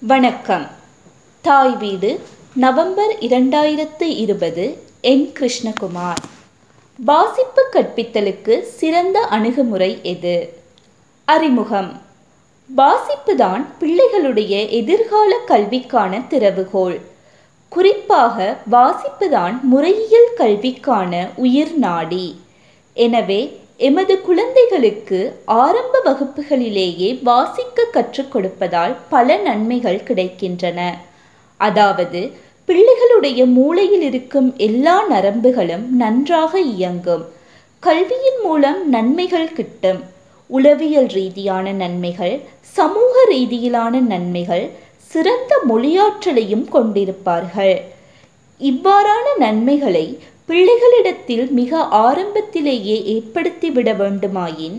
வணக்கம். தாய் வீடு நவம்பர் இரண்டாயிரத்து இருபது என் கிருஷ்ணகுமார். வாசிப்பு கற்பித்தலுக்கு சிறந்த அணுகுமுறை எது? அறிமுகம். வாசிப்பு தான் பிள்ளைகளுடைய எதிர்கால கல்விக்கான திறவுகோள். குறிப்பாக வாசிப்புதான் முறையியல் கல்விக்கான உயிர் நாடி. எனவே எமது குழந்தைகளுக்கு ஆரம்ப வகுப்புகளிலேயே வாசிக்க கற்றுக் கொடுப்பதால் பல நன்மைகள் கிடைக்கின்றன. அதாவது பிள்ளைகளுடைய மூளையில் இருக்கும் எல்லா நரம்புகளும் நன்றாக இயங்கும். கல்வியின் மூலம் நன்மைகள் கிட்டும். உளவியல் ரீதியான நன்மைகள் சமூக ரீதியிலான நன்மைகள் சிறந்த மொழியாற்றலையும் கொண்டிருப்பார்கள். இவ்வாறான நன்மைகளை பிள்ளைகளிடத்தில் மிக ஆரம்பத்திலேயே ஏற்படுத்திவிட வேண்டுமாயின்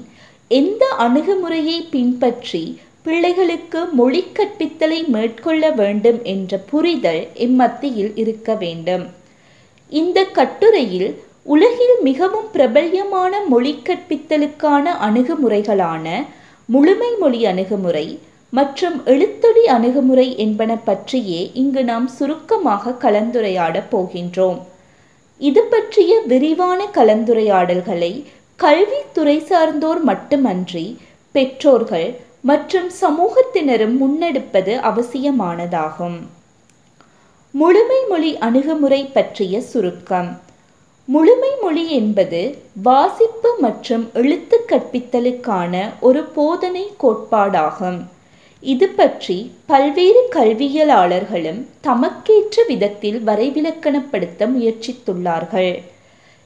எந்த அணுகுமுறையை பின்பற்றி பிள்ளைகளுக்கு மொழி கற்பித்தலை மேற்கொள்ள வேண்டும் என்ற புரிதல் இம்மத்தியில் இருக்க வேண்டும். இந்த கட்டுரையில் உலகில் மிகவும் பிரபல்யமான மொழி கற்பித்தலுக்கான அணுகுமுறைகளான முழுமை மொழி அணுகுமுறை மற்றும் எழுத்தொலி அணுகுமுறை என்பன பற்றியே இங்கு நாம் சுருக்கமாக கலந்துரையாடப் போகின்றோம். இது பற்றிய விரிவான கலந்துரையாடல்களை கல்வித்துறை சார்ந்தோர் மட்டுமன்றி பெற்றோர்கள் மற்றும் சமூகத்தினரும் முன்னெடுப்பது அவசியமானதாகும். முழுமை மொழி அணுகுமுறை பற்றிய சுருக்கம். முழுமை மொழி என்பது வாசிப்பு மற்றும் எழுத்து கற்பித்தலுக்கான ஒரு போதனை கோட்பாடாகும். இது பற்றி பல்வேறு கல்வியலாளர்களும் தமக்கேற்ற விதத்தில் வரைவிலக்கணப்படுத்த முயற்சித்துள்ளார்கள்.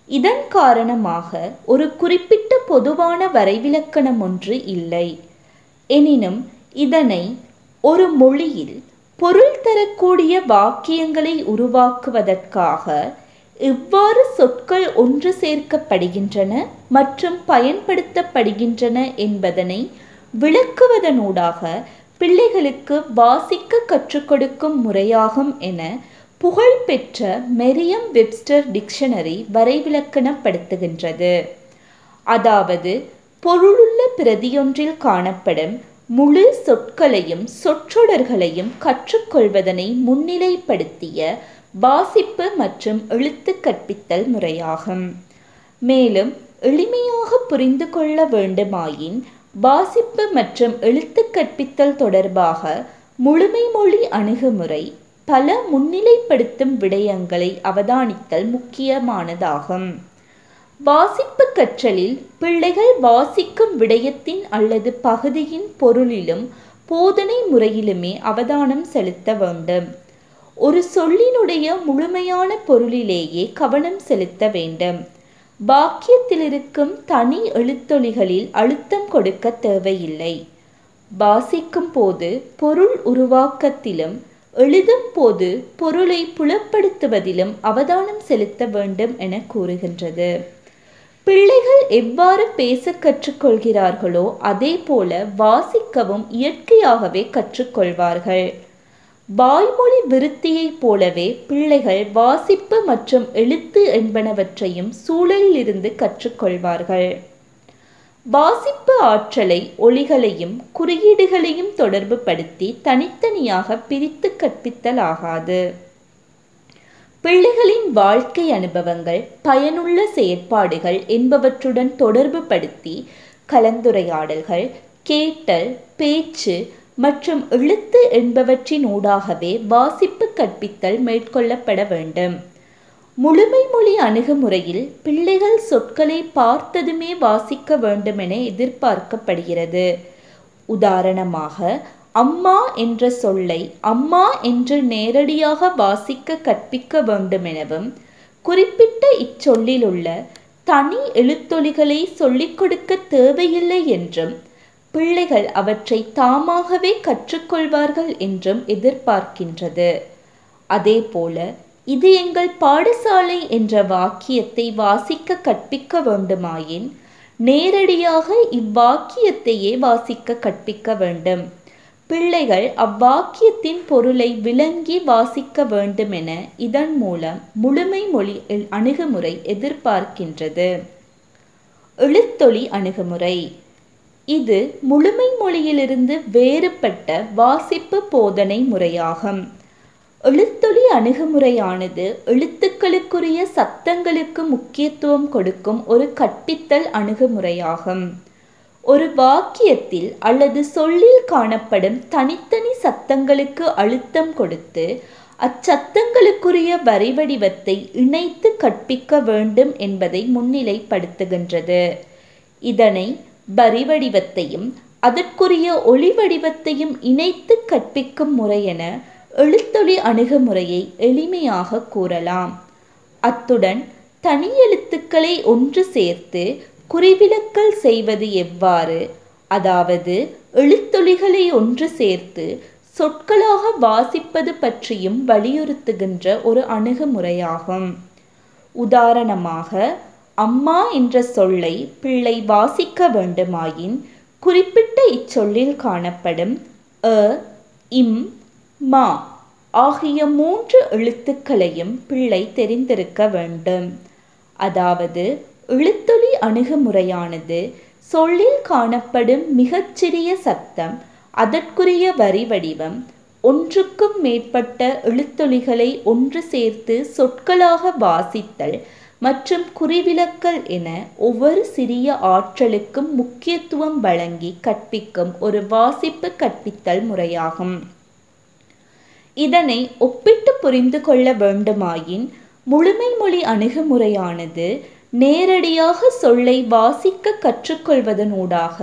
இதன் காரணமாக ஒரு குறிப்பிட்ட பொதுவான வரைவிலக்கணம் ஒன்று இல்லை. எனினும் இதனை ஒரு மொழியில் பொருள் தரக்கூடிய வாக்கியங்களை உருவாக்குவதற்காக எவ்வாறு சொற்கள் ஒன்று சேர்க்கப்படுகின்றன மற்றும் பயன்படுத்தப்படுகின்றன என்பதனை விளக்குவதனூடாக பிள்ளைகளுக்கு வாசிக்க கற்றுக் கொடுக்கும் முறையாகும் என புகழ்பெற்ற மெரியம் வெப்ஸ்டர் டிக்ஷனரி வரைவிலக்கணப்படுத்துகின்றது. அதாவது பொருளுள்ள பிரதியொன்றில் காணப்படும் முழு சொற்களையும் சொற்றொடர்களையும் கற்றுக்கொள்வதனை முன்னிலைப்படுத்திய வாசிப்பு மற்றும் எழுத்து கற்பித்தல் முறையாகும். மேலும் எளிமையாக புரிந்து கொள்ள வேண்டுமாயின் வாசிப்பு மற்றும் எழுத்து கற்பித்தல் தொடர்பாக முழுமை மொழி அணுகுமுறை பல முன்னிலைப்படுத்தும் விடயங்களை அவதானித்தல் முக்கியமானதாகும். வாசிப்பு கற்றலில் பிள்ளைகள் வாசிக்கும் விடயத்தின் அல்லது பகுதியின் பொருளிலும் போதனை முறையிலுமே அவதானம் செலுத்த வேண்டும். ஒரு சொல்லினுடைய முழுமையான பொருளிலேயே கவனம் செலுத்த வேண்டும். பாக்கியத்தில் இருக்கும் தனி எழுத்தொலிகளில் அழுத்தம் கொடுக்க தேவையில்லை. வாசிக்கும் போது பொருள் உருவாக்கத்திலும் எழுதும் போது பொருளை புலப்படுத்துவதிலும் அவதானம் செலுத்த வேண்டும் என கூறுகின்றது. பிள்ளைகள் எவ்வாறு பேச கற்றுக்கொள்கிறார்களோ அதே போல வாசிக்கவும் இயற்கையாகவே கற்றுக்கொள்வார்கள். வாய்மொழி விருத்தியைப் போலவே பிள்ளைகள் வாசிப்பு மற்றும் எழுத்து என்பனவற்றையும் சூழலிலிருந்து கற்றுக்கொள்வார்கள். வாசிப்பு ஆற்றலை ஒளிகளையும் குறியீடுகளையும் தொடர்பு படுத்தி தனித்தனியாக பிரித்து கற்பித்தல் ஆகாது பிள்ளைகளின் வாழ்க்கை அனுபவங்கள் பயனுள்ள செயற்பாடுகள் என்பவற்றுடன் தொடர்பு படுத்தி கலந்துரையாடல்கள் கேட்டல் பேச்சு மற்றும் எழுத்து என்பவற்றின் ஊடாகவே வாசிப்பு கற்பித்தல் மேற்கொள்ளப்பட வேண்டும். முழுமை மொழி அணுகுமுறையில் பிள்ளைகள் சொற்களை பார்த்ததுமே வாசிக்க வேண்டுமென எதிர்பார்க்கப்படுகிறது. உதாரணமாக அம்மா என்ற சொல்லை அம்மா என்று நேரடியாக வாசிக்க கற்பிக்க வேண்டுமெனவும் குறிப்பிட்ட இச்சொல்லில் உள்ள தனி எழுத்தொலிகளை சொல்லிக் கொடுக்க தேவையில்லை என்றும் பிள்ளைகள் அவற்றை தாமாகவே கற்றுக்கொள்வார்கள் என்றும் எதிர்பார்க்கின்றது. அதேபோல இது எங்கள் பாடசாலை என்ற வாக்கியத்தை வாசிக்க கற்பிக்க வேண்டுமாயின் நேரடியாக இவ்வாக்கியத்தையே வாசிக்க கற்பிக்க வேண்டும். பிள்ளைகள் அவ்வாக்கியத்தின் பொருளை விளங்கி வாசிக்க வேண்டுமென இதன் மூலம் முழுமை மொழி அணுகுமுறை எதிர்பார்க்கின்றது. எழுத்தொளி அணுகுமுறை. இது முழுமை மொழியிலிருந்து வேறுபட்ட வாசிப்பு போதனை முறையாகும். எழுத்தொலி அணுகுமுறையானது எழுத்துக்களுக்குரிய சத்தங்களுக்கு முக்கியத்துவம் கொடுக்கும் ஒரு கற்பித்தல் அணுகுமுறையாகும். ஒரு வாக்கியத்தில் அல்லது சொல்லில் காணப்படும் தனித்தனி சத்தங்களுக்கு அழுத்தம் கொடுத்து அச்சத்தங்களுக்குரிய வரிவடிவத்தை இணைத்து கற்பிக்க வேண்டும் என்பதை முன்னிலைப்படுத்துகின்றது. இதனை வரிவடிவத்தையும் அதற்குரிய ஒளி வடிவத்தையும் இணைத்து கற்பிக்கும் முறையென எழுத்தொளி அணுகுமுறையை எளிமையாக கூறலாம். அத்துடன் தனி எழுத்துக்களை ஒன்று சேர்த்து குறிவிலக்கல் செய்வது எவ்வாறு? அதாவது எழுத்தொலிகளை ஒன்று சேர்த்து சொற்களாக வாசிப்பது பற்றியும் வலியுறுத்துகின்ற ஒரு அணுகுமுறையாகும். உதாரணமாக அம்மா என்ற சொல்லை பிள்ளை வாசிக்க வேண்டுமாயின் குறிப்பிட்ட இச்சொல்லில் காணப்படும் அ இம் மா ஆகிய மூன்று எழுத்துக்களையும் பிள்ளை தெரிந்திருக்க வேண்டும். அதாவது எழுத்தொலி அணுகுமுறையானது சொல்லில் காணப்படும் மிகச்சிறிய சத்தம் அதற்குரிய வரி வடிவம் ஒன்றுக்கும் மேற்பட்ட எழுத்தொலிகளை ஒன்று சேர்த்து சொற்களாக வாசித்தல் மற்றும் குறிவிலக்கல் என ஒவ்வொரு சிறிய ஆற்றலுக்கும் முக்கியத்துவம் வழங்கி கற்பிக்கும் ஒரு வாசிப்பு கற்பித்தல் முறையாகும். இதனை ஒப்பிட்டு புரிந்து கொள்ள வேண்டுமாயின் முழுமை மொழி அணுகுமுறையானது நேரடியாக சொல்லை வாசிக்க கற்றுக்கொள்வதனூடாக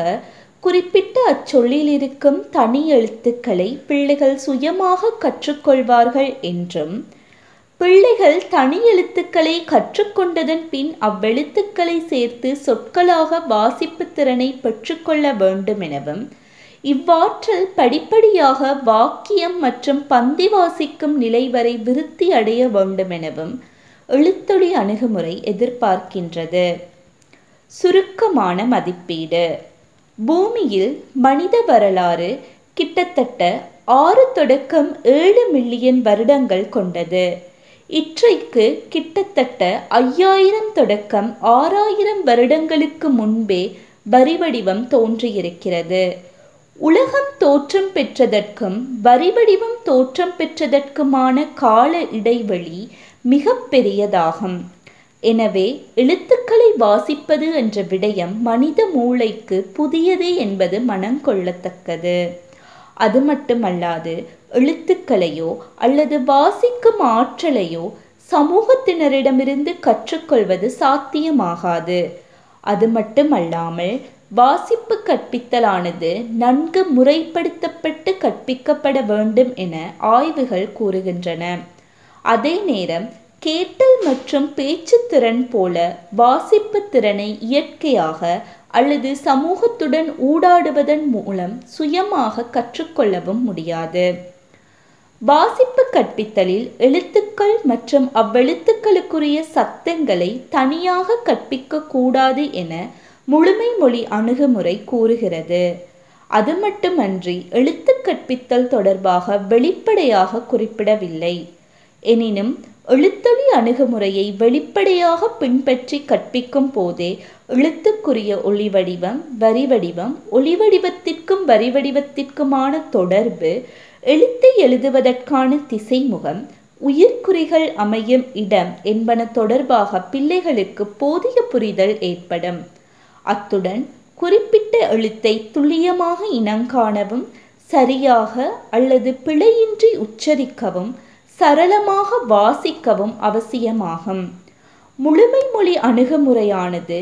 குறிப்பிட்ட அச்சொல்லில் இருக்கும் தனி எழுத்துக்களை பிள்ளைகள் சுயமாக கற்றுக்கொள்வார்கள் என்றும் பிள்ளைகள் தனி எழுத்துக்களை கற்றுக்கொண்டதன் பின் அவ்வெழுத்துக்களை சேர்த்து சொற்களாக வாசிப்பு திறனை பெற்றுக்கொள்ள வேண்டும் எனவும் இவ்வாற்றல் படிப்படியாக வாக்கியம் மற்றும் பந்தி வாசிக்கும் நிலை வரை விருத்தி அடைய வேண்டும் எனவும் எழுத்தொளி அணுகுமுறை எதிர்பார்க்கின்றது. சுருக்கமான மதிப்பீடு. பூமியில் மனித வரலாறு கிட்டத்தட்ட ஆறு தொடக்கம் ஏழு மில்லியன் வருடங்கள் கொண்டது. இற்றைக்கு கிட்டத்தட்ட ஐயாயிரம் தொடக்கம் ஆறாயிரம் வருடங்களுக்கு முன்பே வரிவடிவம் தோன்றியிருக்கிறது. உலகம் தோற்றம் பெற்றதற்கும் வரிவடிவம் தோற்றம் பெற்றதற்குமான கால இடைவெளி மிக பெரியதாகும். எனவே எழுத்துக்களை வாசிப்பது என்ற விடயம் மனித மூளைக்கு புதியது என்பது மனங்கொள்ளத்தக்கது. அது மட்டுமல்லாது எழுத்துக்களையோ அல்லது வாசிக்கும் ஆற்றலையோ சமூகத்தினரிடமிருந்து கற்றுக்கொள்வது சாத்தியமாகாது. அது மட்டுமல்லாமல் வாசிப்பு கற்பித்தலானது நன்கு முறைப்படுத்தப்பட்டு கற்பிக்கப்பட வேண்டும் என ஆய்வுகள் கூறுகின்றன. அதே நேரம் கேட்டல் மற்றும் பேச்சு திறன் போல வாசிப்பு திறனை இயற்கையாக அல்லது சமூகத்துடன் ஊடாடுவதன் மூலம் சுயமாக கற்றுக்கொள்ளவும் முடியாது. வாசிப்பு கற்பித்தலில் எழுத்துக்கள் மற்றும் அவ்வெழுத்துக்களுக்குரிய சத்தங்களை தனியாக கற்பிக்க கூடாது என முழுமை மொழி அணுகுமுறை கூறுகிறது. அது மட்டுமன்றி எழுத்து கற்பித்தல் தொடர்பாக வெளிப்படையாக குறிப்பிடவில்லை. எனினும் எழுத்தொளி அணுகுமுறையை வெளிப்படையாக பின்பற்றி கற்பிக்கும் போதே எழுத்துக்குரிய ஒளி வடிவம் வரி வடிவம் ஒளி வடிவத்திற்கும் வரி வடிவத்திற்குமான தொடர்பு எழுத்தை எழுதுவதற்கான திசைமுகம் உயிர்க்குறிகள் அமையும் இடம் என்பன தொடர்பாக பிள்ளைகளுக்கு போதிய புரிதல் ஏற்படும். அத்துடன் குறிப்பிட்ட எழுத்தை துல்லியமாக இனங்காணவும் சரியாக அல்லது பிழையின்றி உச்சரிக்கவும் சரளமாக வாசிக்கவும் அவசியமாகும். முழுமை மொழி அணுகுமுறையானது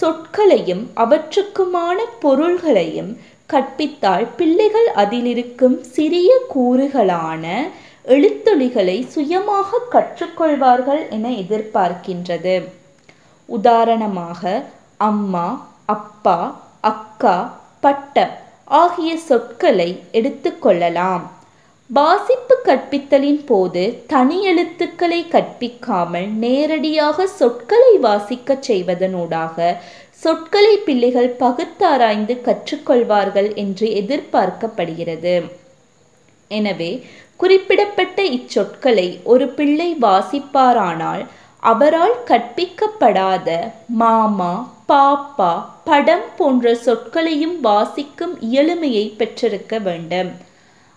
சொற்களையும் அவற்றுக்குமான பொருள்களையும் கற்பித்தால் பிள்ளைகள் அதிலிருக்கும் சிறிய கூறுகளான எழுத்தொலிகளை சுயமாக கற்றுக்கொள்வார்கள் என எதிர்பார்க்கின்றது. உதாரணமாக அம்மா அப்பா அக்கா பட்டம் ஆகிய சொற்களை எடுத்துக்கொள்ளலாம் வாசிப்பு கற்பித்தலின் போது தனி எழுத்துக்களை கற்பிக்காமல் நேரடியாக சொற்களை வாசிக்கச் செய்வதனூடாக சொற்களை பிள்ளைகள் பகுத்தாராய்ந்து கற்றுக்கொள்வார்கள் என்று எதிர்பார்க்கப்படுகிறது. எனவே குறிப்பிடப்பட்ட இச்சொற்களை ஒரு பிள்ளை வாசிப்பாரானால் அவரால் கற்பிக்கப்படாத மாமா பாப்பா படம் போன்ற சொற்களையும் வாசிக்கும் இயலுமையை பெற்றிருக்க வேண்டும்.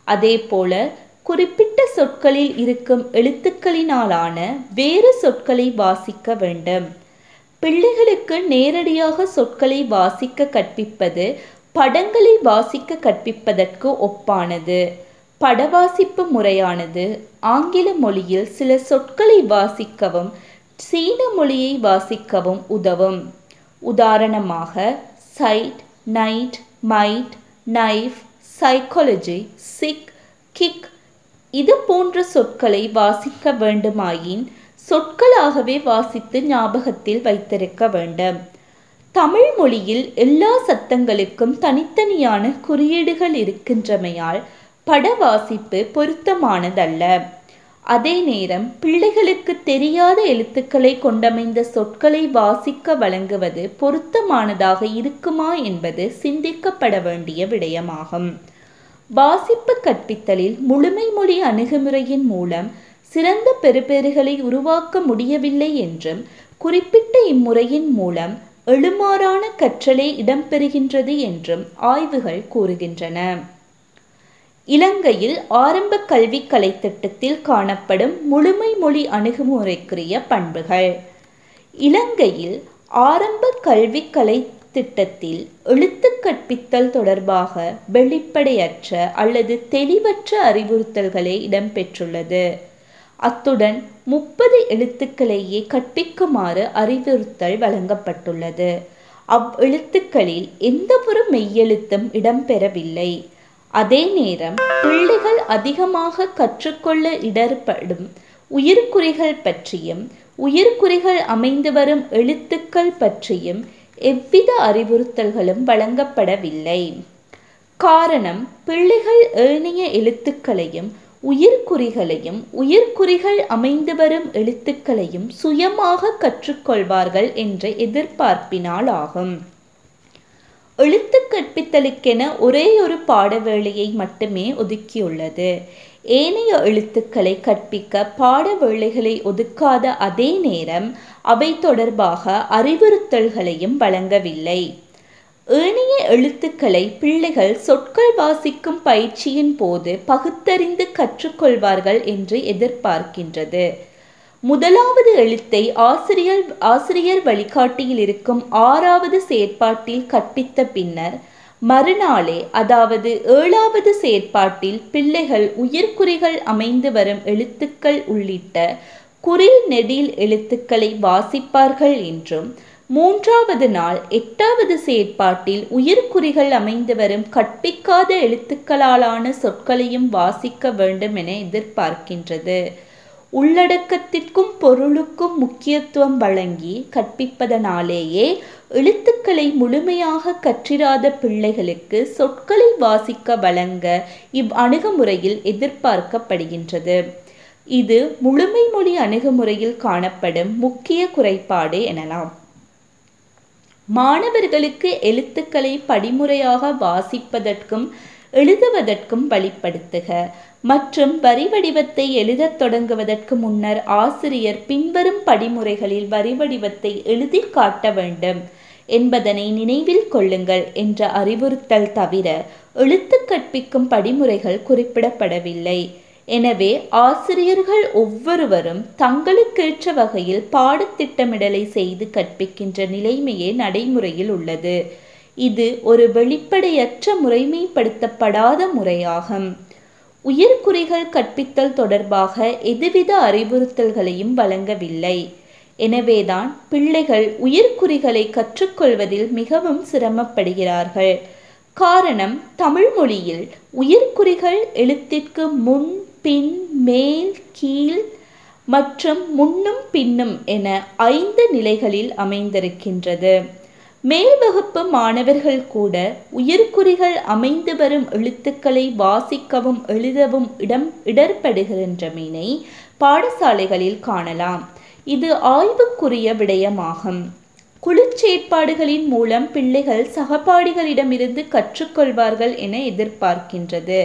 அதேபோல குறிப்பிட்ட சொற்களில் இருக்கும் எழுத்துக்களினாலான வேறு சொற்களை வாசிக்க வேண்டும். பிள்ளைகளுக்கு நேரடியாக சொற்களை வாசிக்க கற்பிப்பது படங்களை வாசிக்க கற்பிப்பதற்கு ஒப்பானது. படவாசிப்பு முறையானது ஆங்கில மொழியில் சில சொற்களை வாசிக்கவும் சீன மொழியை வாசிக்கவும் உதவும். உதாரணமாக side night might knife psychology sick kick இது போன்ற சொற்களை வாசிக்க வேண்டுமாயின் சொற்களாகவே வாசித்து ஞாபகத்தில் வைத்திருக்க வேண்டும். தமிழ் மொழியில் எல்லா சத்தங்களுக்கும் தனித்தனியான குறியீடுகள் இருக்கின்றமையால் பட வாசிப்பு பொருத்தமானதல்ல. அதே நேரம் பிள்ளைகளுக்கு தெரியாத எழுத்துக்களை கொண்டமைந்த சொற்களை வாசிக்க வழங்குவது பொருத்தமானதாக இருக்குமா என்பது சிந்திக்கப்பட வேண்டிய விடயமாகும். வாசிப்பு கற்பித்தலில் முழுமை மொழி அணுகுமுறையின் மூலம் சிறந்த பெறுபேறுகளை உருவாக்க முடியவில்லை என்றும் குறிப்பிட்ட இம்முறையின் மூலம் எழுமாறான கற்றலே இடம்பெறுகின்றது என்றும் ஆய்வுகள் கூறுகின்றன. இலங்கையில் ஆரம்ப கல்வி கலைத்திட்டத்தில் காணப்படும் முழுமை மொழி அணுகுமுறைக்குரிய பண்புகள். இலங்கையில் ஆரம்ப கல்வி கலை திட்டத்தில் எழுத்து கற்பித்தல் தொடர்பாக வெளிப்படையற்ற அல்லது தெளிவற்ற அறிவுறுத்தல்களே இடம்பெற்றுள்ளது. அத்துடன் முப்பது எழுத்துக்களையே கற்பிக்குமாறு அறிவுறுத்தல் வழங்கப்பட்டுள்ளது. அவ் எழுத்துக்களில் எந்த ஒரு மெய்யெழுத்தும் இடம்பெறவில்லை. அதே நேரம் பிள்ளைகள் அதிகமாக கற்றுக்கொள்ள இடர்படும் உயிர்குறிகள் பற்றியும் உயிர்குறிகள் அமைந்து வரும் எழுத்துக்கள் பற்றியும் எவ்வித அறிவுறுத்தல்களும் வழங்கப்படவில்லை. காரணம் பிள்ளைகள் ஏனைய எழுத்துக்களையும் உயிர்குறிகளையும் உயிர்குறிகள் அமைந்து வரும் எழுத்துக்களையும் சுயமாக கற்றுக்கொள்வார்கள் என்ற எதிர்பார்ப்பினால் ஆகும் எழுத்து கற்பித்தலுக்கென ஒரே ஒரு பாடவேளையை மட்டுமே ஒதுக்கியுள்ளது. ஏனைய எழுத்துக்களை கற்பிக்க பாட வேளைகளை ஒதுக்காத அதே நேரம் அவை தொடர்பாக அறிவுறுத்தல்களையும் வழங்கவில்லை. ஏனைய எழுத்துக்களை பிள்ளைகள் சொற்கள் வாசிக்கும் பயிற்சியின் போது பகுத்தறிந்து கற்றுக்கொள்வார்கள் என்று எதிர்பார்க்கின்றது. முதலாவது எழுத்தை ஆசிரியர் ஆசிரியர் வழிகாட்டியில் இருக்கும் ஆறாவது செயற்பாட்டில் கற்பித்த பின்னர் மறுநாளே அதாவது ஏழாவது செயற்பாட்டில் பிள்ளைகள் உயிர்குறிகள் அமைந்து வரும் எழுத்துக்கள் உள்ளிட்ட குறில் நெடில் எழுத்துக்களை வாசிப்பார்கள் என்றும் மூன்றாவது நாள் எட்டாவது செயற்பாட்டில் உயிர்குறிகள் அமைந்து வரும் கற்பிக்காத எழுத்துக்களாலான சொற்களையும் வாசிக்க வேண்டும் என எதிர்பார்க்கின்றது. உள்ளடக்கத்திற்கும் பொருளுக்கும் முக்கியத்துவம் வழங்கி கற்பிப்பதனாலேயே எழுத்துக்களை முழுமையாக கற்றிராத பிள்ளைகளுக்கு சொற்களை வாசிக்க வழங்க இவ் அணுகுமுறையில் எதிர்பார்க்கப்படுகின்றது. இது முழுமை மொழி அணுகுமுறையில் காணப்படும் முக்கிய குறைபாடு எனலாம். மாணவர்களுக்கு எழுத்துக்களை படிமுறையாக வாசிப்பதற்கும் எழுதுவதற்கும் வழிப்படுத்துக. மற்றும் வரி வடிவத்தை எழுதத் தொடங்குவதற்கு முன்னர் ஆசிரியர் பின்வரும் படிமுறைகளில் வரி வடிவத்தை எழுதி காட்ட வேண்டும் என்பதனை நினைவில் கொள்ளுங்கள் என்ற அறிவுறுத்தல் தவிர எழுத்து கற்பிக்கும் படிமுறைகள் குறிப்பிடப்படவில்லை. எனவே ஆசிரியர்கள் ஒவ்வொருவரும் தங்களுக்கேற்ற வகையில் பாடத்திட்டமிடலை செய்து கற்பிக்கின்ற நிலைமையே நடைமுறையில் உள்ளது. இது ஒரு வெளிப்படையற்ற முறைமைப்படுத்தப்படாத முறையாகும். உயர்குறிகள் கற்பித்தல் தொடர்பாக எதுவித அறிவுறுத்தல்களையும் வழங்கவில்லை. எனவேதான் பிள்ளைகள் உயிர்குறிகளை கற்றுக்கொள்வதில் மிகவும் சிரமப்படுகிறார்கள். காரணம் தமிழ் மொழியில் உயிர்குறிகள் எழுத்திற்கு முன் பின் மேல் கீழ் மற்றும் முன்னும் பின்னும் என ஐந்து நிலைகளில் அமைந்திருக்கின்றது. மேல் வகுப்பு மாணவர்கள் கூட உயிர்குறிகள் அமைந்து வரும் எழுத்துக்களை வாசிக்கவும் எழுதவும் இடம் இடர்படுகின்றமையினை பாடசாலைகளில் காணலாம். இது ஆய்வுக்குரிய விடயமாகும். குழுச்சேற்பாடுகளின் மூலம் பிள்ளைகள் சகபாடிகளிடமிருந்து கற்றுக்கொள்வார்கள் என எதிர்பார்க்கின்றது.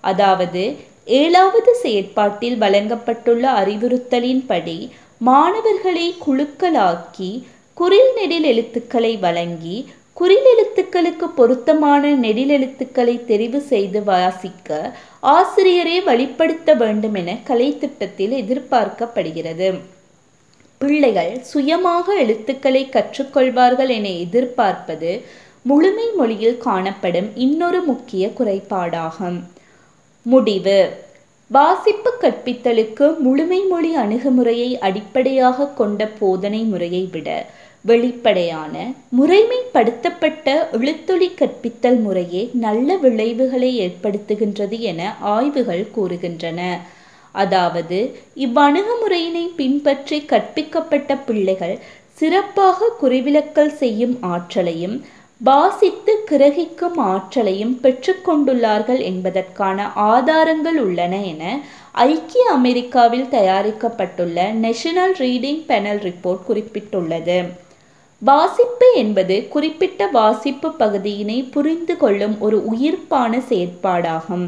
அதாவது ஏழாவது செயற்பாட்டில் வழங்கப்பட்டுள்ள அறிவுறுத்தலின்படி மாணவர்களை குழுக்களாக்கி குறில் நெடில் எழுத்துக்களை வழங்கி குறில் எழுத்துக்களுக்கு பொருத்தமான நெடில் எழுத்துக்களை தெரிவு செய்து வாசிக்க ஆசிரியரே வழிப்படுத்த வேண்டும் என கலைத்திட்டத்தில் எதிர்பார்க்கப்படுகிறது. பிள்ளைகள் சுயமாக எழுத்துக்களை கற்றுக்கொள்வார்கள் என எதிர்பார்ப்பது முழுமை மொழியில் காணப்படும் இன்னொரு முக்கிய குறைபாடாகும். முடிவு. வாசிப்பு கற்பித்தலுக்கு முழுமை மொழி அணுகுமுறையை அடிப்படையாக கொண்ட போதனை முறையை விட வெளிப்படையான முறைமைப்படுத்தப்பட்ட எழுத்தொலி கற்பித்தல் முறையே நல்ல விளைவுகளை ஏற்படுத்துகின்றது என ஆய்வுகள் கூறுகின்றன. அதாவது இவ்வணுகுமுறையினை பின்பற்றி கற்பிக்கப்பட்ட பிள்ளைகள் சிறப்பாக குறிவிலக்கல் செய்யும் ஆற்றலையும் வாசித்து கிரகிக்கும் ஆற்றலையும் பெற்றுக்கொண்டுள்ளார்கள் என்பதற்கான ஆதாரங்கள் உள்ளன என ஐக்கிய அமெரிக்காவில் தயாரிக்கப்பட்டுள்ள நேஷனல் ரீடிங் பெனல் ரிப்போர்ட் குறிப்பிட்டுள்ளது. வாசிப்பு என்பது குறிப்பிட்ட வாசிப்பு பகுதியினை புரிந்து கொள்ளும் ஒரு உயிர்ப்பான செயற்பாடாகும்.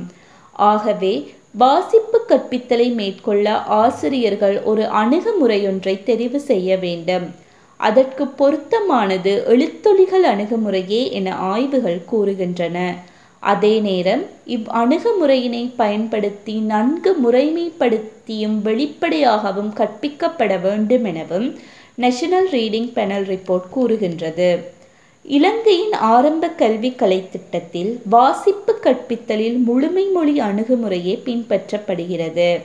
ஆகவே வாசிப்பு கற்பித்தலை மேற்கொள்ள ஆசிரியர்கள் ஒரு அணுகுமுறையொன்றை தெரிவு செய்ய வேண்டும். அதற்கு பொருத்தமானது எழுத்தொலிகள் அணுகுமுறையே என ஆய்வுகள் கூறுகின்றன. அதே நேரம் இவ் அணுகுமுறையினை பயன்படுத்தி நன்கு முறைமைப்படுத்தியும் வெளிப்படையாகவும் கற்பிக்கப்பட வேண்டும் எனவும் நேஷனல் ரீடிங் பெனல் ரிப்போர்ட் கூறுகின்றது. இலங்கையின் ஆரம்ப கல்வி கலை திட்டத்தில் வாசிப்பு கற்பித்தலில் முழுமை மொழி அணுகுமுறையே பின்பற்றப்படுகிறது.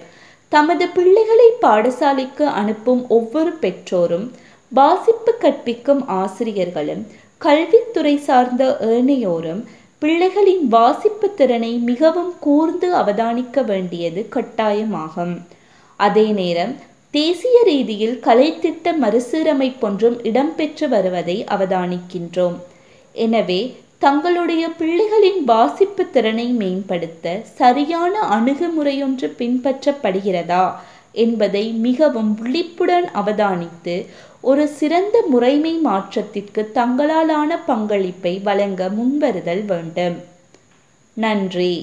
தமது பிள்ளைகளை பாடசாலைக்கு அனுப்பும் ஒவ்வொரு பெற்றோரும் வாசிப்பு கற்பிக்கும் ஆசிரியர்களும் கல்வித்துறை சார்ந்த ஏனையோரும் பிள்ளைகளின் வாசிப்பு திறனை மிகவும் கூர்ந்து அவதானிக்க வேண்டியது கட்டாயமாகும். அதே நேரம் தேசிய ரீதியில் கலைத்திட்ட மறுசீரமைப்பொன்றும் இடம்பெற்று வருவதை அவதானிக்கின்றோம். எனவே தங்களுடைய பிள்ளைகளின் வாசிப்பு திறனை மேம்படுத்த சரியான அணுகுமுறையொன்று பின்பற்றப்படுகிறதா என்பதை மிகவும் விழிப்புடன் அவதானித்து ஒரு சிறந்த முறைமை மாற்றத்திற்கு தங்களாலான பங்களிப்பை வழங்க முன்வருதல் வேண்டும். நன்றி.